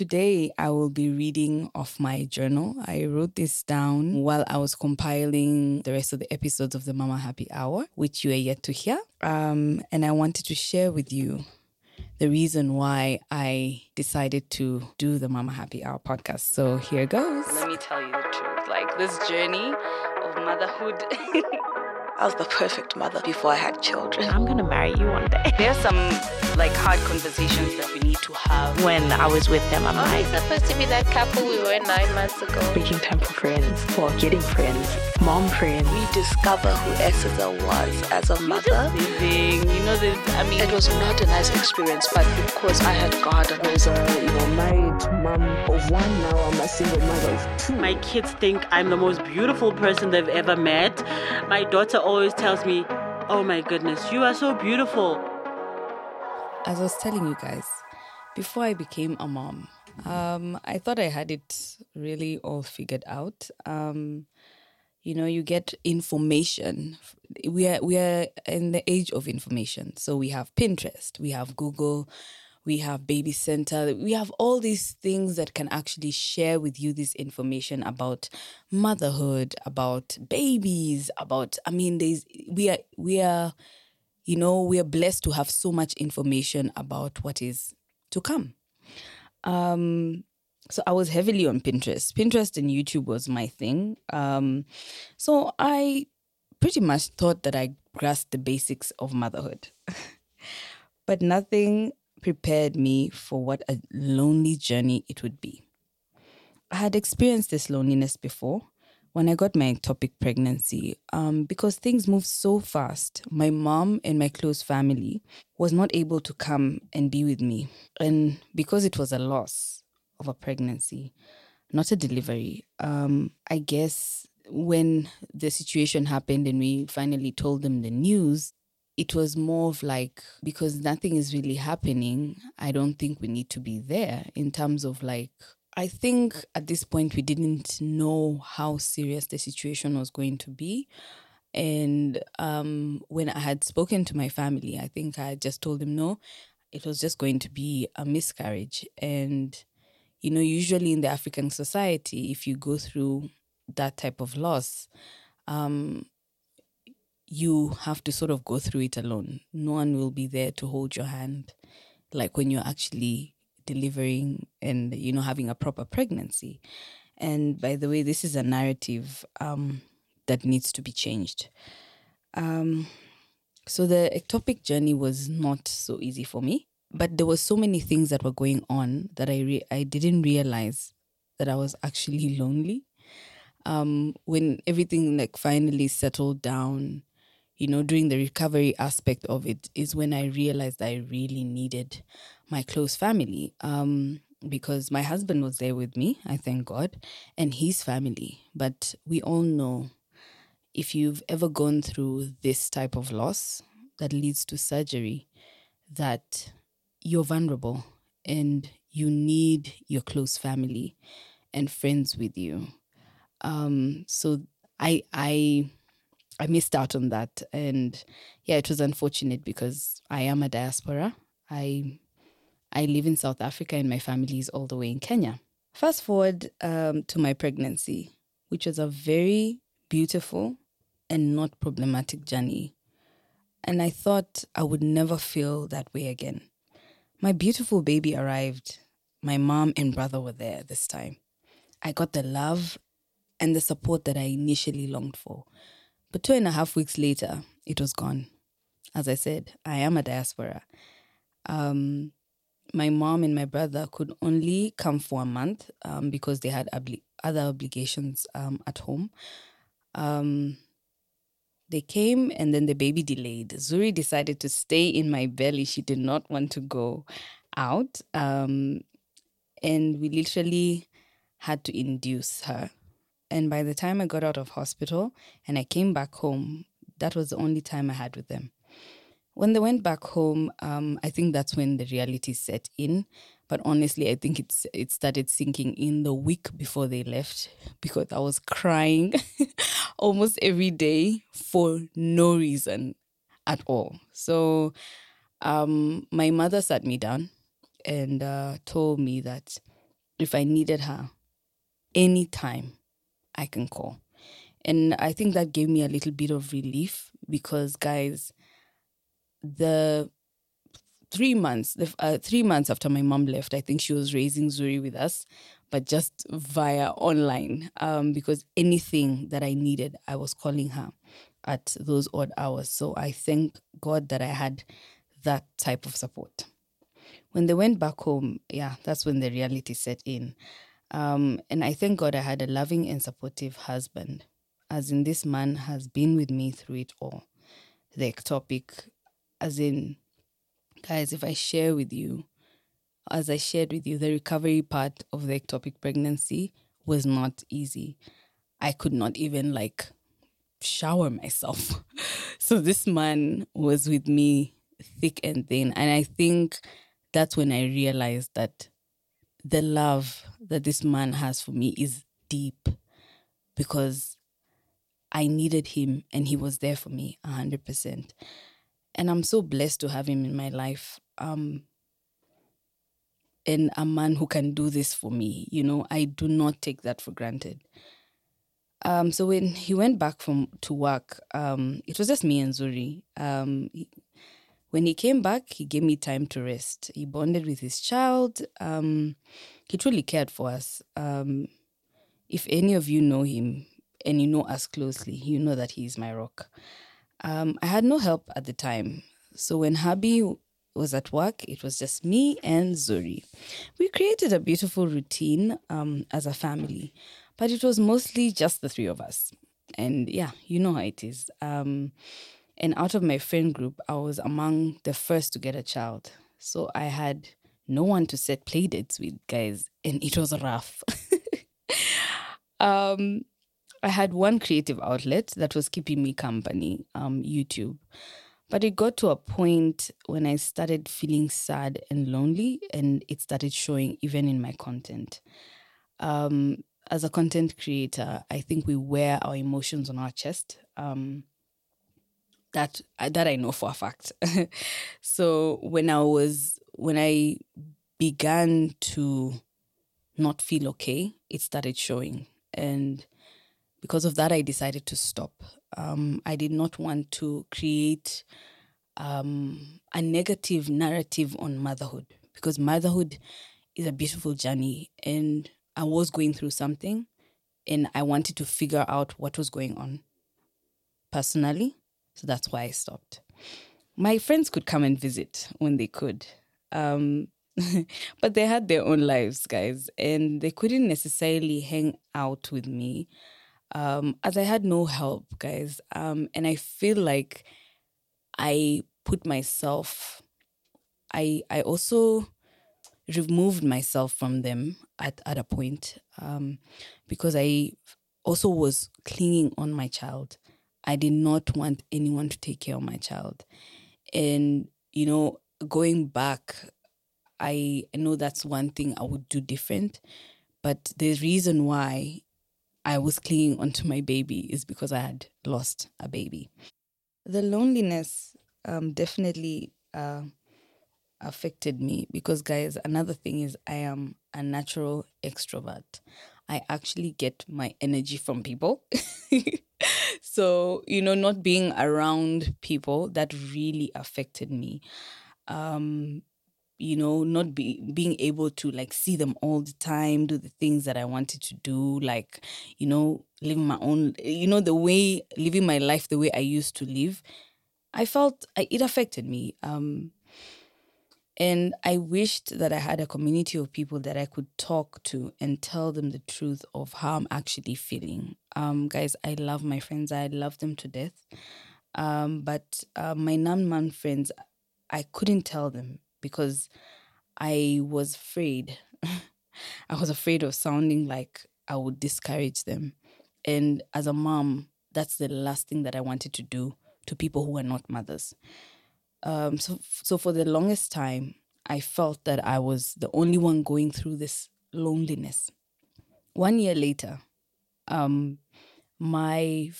today I will be reading off my journal. I wrote this down while I was compiling the rest of the episodes of the Mama Happy Hour, which you are yet to hear. Um, and I wanted to share with you the reason why I decided to do the Mama Happy Hour podcast. So here goes. Let me tell you the truth. Like this journey of motherhood. I was the perfect mother before I had children. I'm gonna marry you one day. There's some like hard conversations that we need to have. When I was with him, I'm Are we like, supposed to be that couple we were nine months ago? making time for friends, for getting friends, mom friends. We discover who Esseza was as a mother. Living, you know, the, I mean, It was not a nice experience, but because I had God and I was a you know married mom of one. Now I'm a single mother of two. My kids think I'm the most beautiful person they've ever met. My daughter always tells me, Oh my goodness, you are so beautiful. as I was telling you guys, before I became a mom, um, I thought I had it really all figured out. Um, you know, you get information. We are we are in the age of information. So we have Pinterest, we have Google, we have Baby Center, we have all these things that can actually share with you this information about motherhood, about babies, about I mean, there's we are we are you know, we are blessed to have so much information about what is to come. Um, so I was heavily on Pinterest. Pinterest and YouTube was my thing. Um, so I pretty much thought that I grasped the basics of motherhood, but nothing prepared me for what a lonely journey it would be. I had experienced this loneliness before when I got my ectopic pregnancy, um, because things moved so fast. My mom and my close family was not able to come and be with me, and because it was a loss of a pregnancy, not a delivery. Um, I guess when the situation happened and we finally told them the news, it was more of like because nothing is really happening. I don't think we need to be there in terms of like I think at this point we didn't know how serious the situation was going to be. And um, when I had spoken to my family, I think I just told them no, it was just going to be a miscarriage. And, you know, usually in the African society, if you go through that type of loss, um, you have to sort of go through it alone. No one will be there to hold your hand, like when you're actually delivering and you know having a proper pregnancy. And by the way this is a narrative um, that needs to be changed. Um, so the ectopic journey was not so easy for me but there were so many things that were going on that i re- i didn't realize that i was actually lonely. Um, when everything like finally settled down you know, during the recovery aspect of it is when I realized I really needed my close family. Um, because my husband was there with me, I thank God, and his family. But we all know if you've ever gone through this type of loss that leads to surgery, that you're vulnerable and you need your close family and friends with you. Um, so I I I missed out on that. And yeah, it was unfortunate because I am a diaspora. I I live in South Africa and my family is all the way in Kenya. Fast forward um, to my pregnancy, which was a very beautiful and not problematic journey. And I thought I would never feel that way again. My beautiful baby arrived. My mom and brother were there this time. I got the love and the support that I initially longed for. But two and a half weeks later, it was gone. As I said, I am a diaspora. Um, my mom and my brother could only come for a month um, because they had obli- other obligations um, at home. Um, they came and then the baby delayed. Zuri decided to stay in my belly. She did not want to go out. Um, and we literally had to induce her. And by the time I got out of hospital and I came back home, that was the only time I had with them. When they went back home, um, I think that's when the reality set in. But honestly, I think it's it started sinking in the week before they left because I was crying almost every day for no reason at all. So um, my mother sat me down and uh, told me that if I needed her, anytime I can call. And I think that gave me a little bit of relief because, guys, the three months, the, uh, three months after my mom left, I think she was raising Zuri with us, but just via online. Um, because anything that I needed, I was calling her at those odd hours. So I thank God that I had that type of support. When they went back home, yeah, that's when the reality set in. Um, and I thank God I had a loving and supportive husband, as in this man has been with me through it all. The ectopic, as in, guys, if I share with you, as I shared with you, the recovery part of the ectopic pregnancy was not easy. I could not even like shower myself. so this man was with me thick and thin. And I think that's when I realized that the love that this man has for me is deep because I needed him and he was there for me 100%. And I'm so blessed to have him in my life. Um, and a man who can do this for me, you know, I do not take that for granted. Um, so when he went back from to work, um, it was just me and Zuri. Um, he, when he came back, he gave me time to rest. He bonded with his child. Um, he truly cared for us. Um, if any of you know him and you know us closely, you know that he is my rock. Um, I had no help at the time. So when hubby was at work, it was just me and Zuri. We created a beautiful routine um, as a family, but it was mostly just the three of us. And yeah, you know how it is. Um, and out of my friend group, I was among the first to get a child. So I had no one to set play dates with, guys, and it was rough. um, I had one creative outlet that was keeping me company, um, YouTube. But it got to a point when I started feeling sad and lonely, and it started showing even in my content. Um, as a content creator, I think we wear our emotions on our chest. Um, that that I know for a fact. so when I was when I began to not feel okay, it started showing, and because of that, I decided to stop. Um, I did not want to create um, a negative narrative on motherhood because motherhood is a beautiful journey, and I was going through something, and I wanted to figure out what was going on personally so that's why I stopped. My friends could come and visit when they could. Um, but they had their own lives, guys, and they couldn't necessarily hang out with me um, as I had no help, guys. Um, and I feel like I put myself, I I also removed myself from them at, at a point um, because I also was clinging on my child. I did not want anyone to take care of my child. And, you know, going back, I know that's one thing I would do different. But the reason why I was clinging onto my baby is because I had lost a baby. The loneliness um, definitely uh, affected me because, guys, another thing is I am a natural extrovert. I actually get my energy from people. so, you know, not being around people that really affected me. Um, you know, not be being able to like see them all the time, do the things that I wanted to do, like, you know, living my own, you know, the way living my life the way I used to live. I felt it affected me. Um, and I wished that I had a community of people that I could talk to and tell them the truth of how I'm actually feeling. Um, guys, I love my friends. I love them to death. Um, but uh, my non-man friends, I couldn't tell them because I was afraid. I was afraid of sounding like I would discourage them. And as a mom, that's the last thing that I wanted to do to people who are not mothers. Um, so, so for the longest time, I felt that I was the only one going through this loneliness. One year later, um, my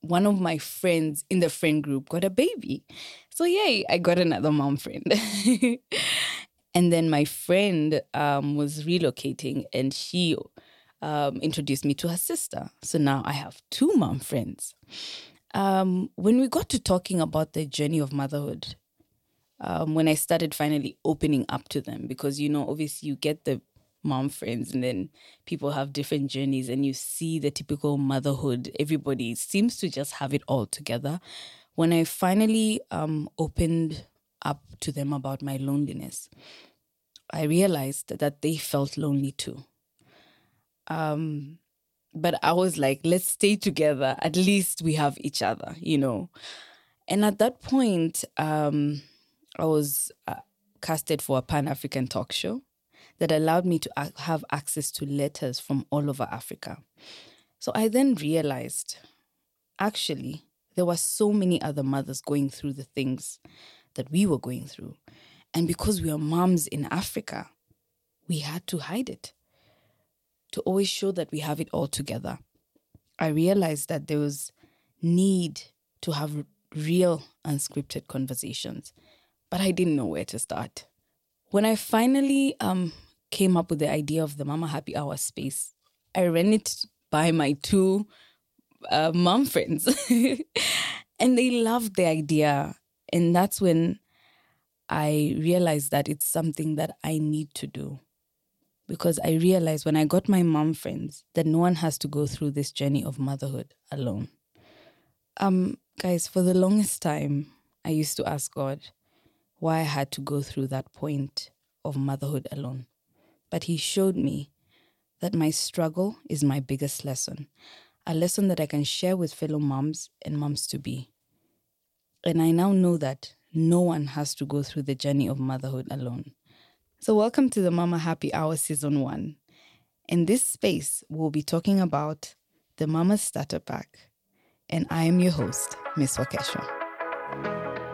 one of my friends in the friend group got a baby. So yay, I got another mom friend. And then my friend um, was relocating and she um, introduced me to her sister. So now I have two mom friends. Um, when we got to talking about the journey of motherhood, um, when I started finally opening up to them, because you know, obviously, you get the mom friends and then people have different journeys and you see the typical motherhood. Everybody seems to just have it all together. When i finally um, opened up to them about my loneliness i realized that they felt lonely too. Um, but i was like let's stay together. At least we have each other you know? And at that point um, i was uh, casted for a pan-african talk show that allowed me to ac- have access to letters from all over Africa. So I then realized actually there were so many other mothers going through the things that we were going through. And because we are moms in Africa, we had to hide it to always show that we have it all together. I realized that there was need to have real unscripted conversations, but I didn't know where to start. When I finally um, came up with the idea of the Mama Happy Hour space, I ran it by my two uh, mom friends, and they loved the idea. And that's when I realized that it's something that I need to do. Because I realized when I got my mom friends that no one has to go through this journey of motherhood alone. Um, guys, for the longest time, I used to ask God why I had to go through that point of motherhood alone. But He showed me that my struggle is my biggest lesson, a lesson that I can share with fellow moms and moms to be. And I now know that no one has to go through the journey of motherhood alone. So, welcome to the Mama Happy Hour Season 1. In this space, we'll be talking about the Mama Starter Pack. And I am your host, Miss Wakesho.